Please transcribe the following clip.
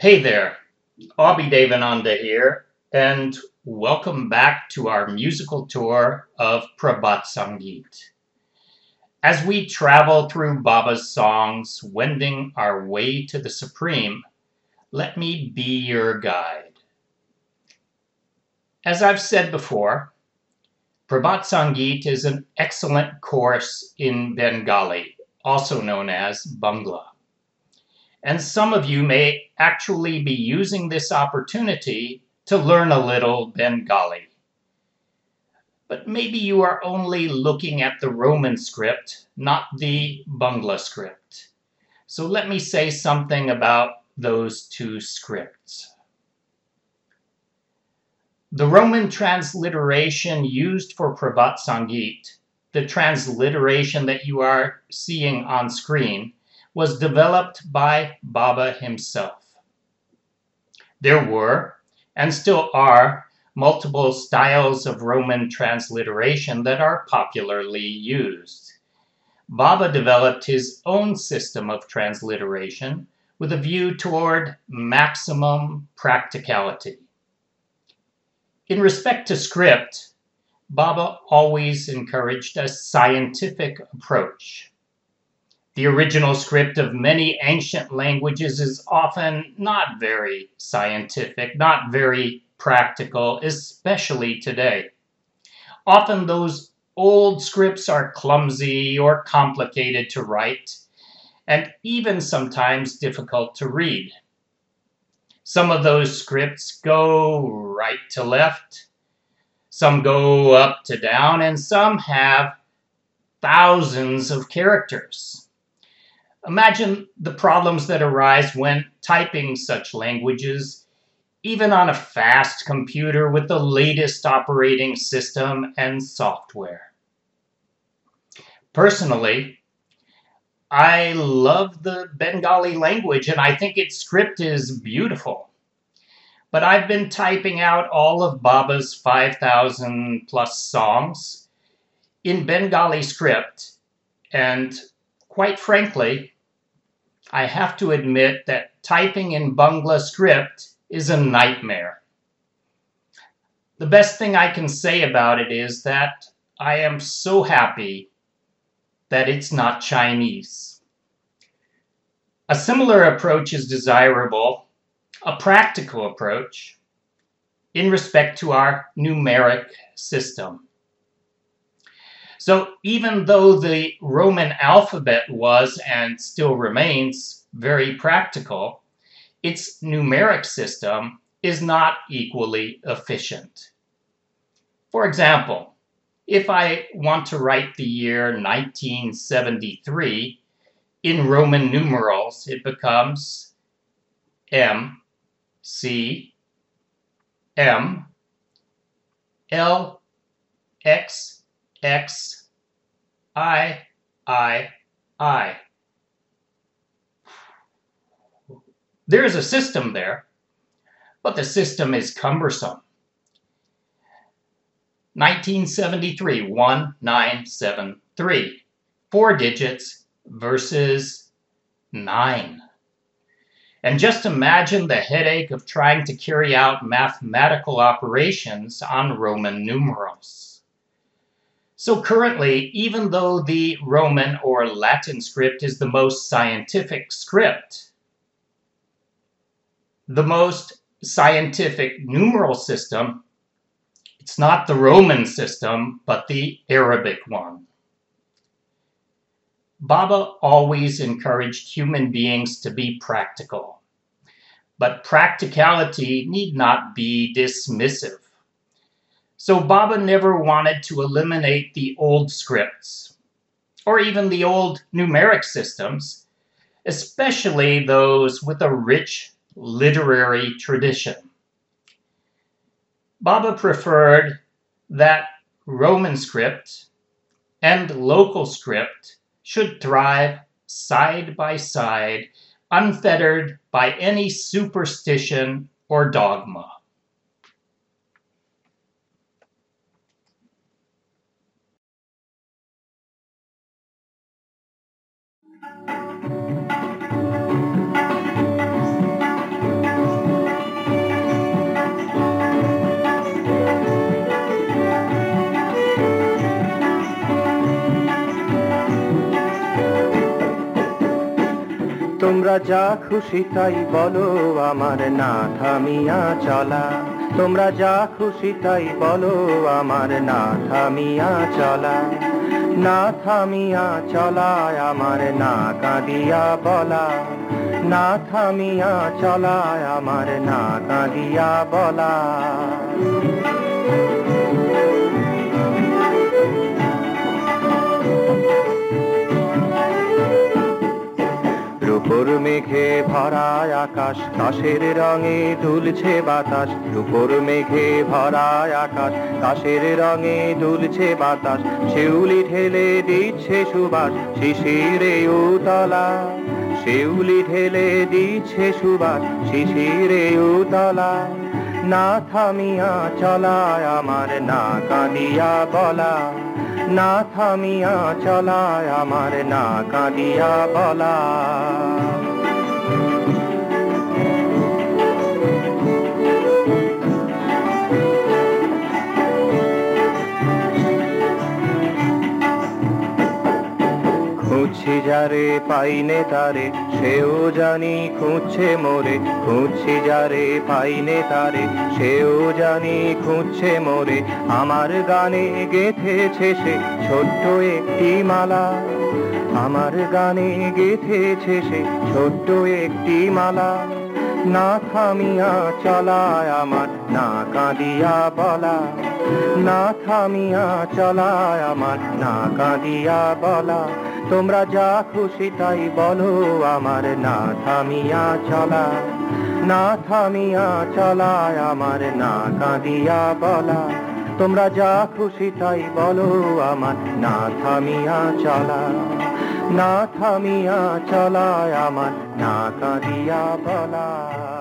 Hey there, Abhi Devananda here, and welcome back to our musical tour of Prabhat Sangeet. As we travel through Baba's songs, wending our way to the Supreme, let me be your guide. As I've said before, Prabhat Sangeet is an excellent course in Bengali, also known as Bangla. And some of you may actually be using this opportunity to learn a little Bengali. But maybe you are only looking at the Roman script, not the Bangla script. So let me say something about those two scripts. The Roman transliteration used for Prabhat Sangeet, the transliteration that you are seeing on screen, was developed by Baba himself. There were, and still are, multiple styles of Roman transliteration that are popularly used. Baba developed his own system of transliteration with a view toward maximum practicality. In respect to script, Baba always encouraged a scientific approach. The original script of many ancient languages is often not very scientific, not very practical, especially today. Often those old scripts are clumsy or complicated to write, and even sometimes difficult to read. Some of those scripts go right to left, some go up to down, and some have thousands of characters. Imagine the problems that arise when typing such languages, even on a fast computer with the latest operating system and software. Personally, I love the Bengali language and I think its script is beautiful. But I've been typing out all of Baba's 5,000 plus songs in Bengali script, and quite frankly, I have to admit that typing in Bangla script is a nightmare. The best thing I can say about it is that I am so happy that it's not Chinese. A similar approach is desirable, a practical approach, in respect to our numeric system. So even though the Roman alphabet was and still remains very practical, its numeric system is not equally efficient. For example, if I want to write the year 1973 in Roman numerals, it becomes M, C, M, L, X, X, I, I, I. There is a system there, but the system is cumbersome. 1973, 1973. Four digits versus nine. And just imagine the headache of trying to carry out mathematical operations on Roman numerals. So currently, even though the Roman or Latin script is the most scientific script, the most scientific numeral system, it's not the Roman system, but the Arabic one. Baba always encouraged human beings to be practical, but practicality need not be dismissive. So Baba never wanted to eliminate the old scripts, or even the old numeric systems, especially those with a rich literary tradition. Baba preferred that Roman script and local script should thrive side by side, unfettered by any superstition or dogma. তোমরা যা খুশি তাই বলো, আমার না থামিয়া চলা। তোমরা যা খুশি তাই বলো, আমার না থামিয়া চলা। না থামিয়া চলা, আমার না কাঁদিয়া বলা। না থামিয়া চলা, আমার না কাঁদিয়া বলা। রূপর মেঘে ভরা আকাশ, কাশের রঙে দুলছে বাতাস। রূপর মেঘে ভরা আকাশ, কাশের রঙে দুলছে বাতাস। শিউলি ঠেলে দিচ্ছে সুবাস, শিশিরে উতলা। শিউলি ঠেলে দিচ্ছে সুবাস, শিশিরে উতলা। না থামিয়া চলায় আমার, না কাঁদিয়া বলা। না থামিয়া চলা আমার না কাঁদিয়া বলা। খুঁজছি যারে, পাইনে তারে, সেও জানি খুঁজছে মোরে। খুঁজছি যারে, পাইনে তারে, সেও জানি খুঁজছে মোরে। আমার গানে গেথেছে সে ছোট্ট একটি মালা। আমার গানে গেথেছে সে ছোট্ট একটি মালা। না থামিয়া চলায় আমার, না কাঁদিয়া বলা। না থামিয়া চলায় আমার, না কাঁদিয়া বলা। তোমরা যা খুশি তাই বলো আমার, না থামিয়া চলা। না থামিয়া চলায় আমার, না কাঁদিয়া বলা। তোমরা যা খুশি তাই বলো আমার, না থামিয়া চলা। না থামিয়া চলায় আমার, না কাঁদিয়া বলা।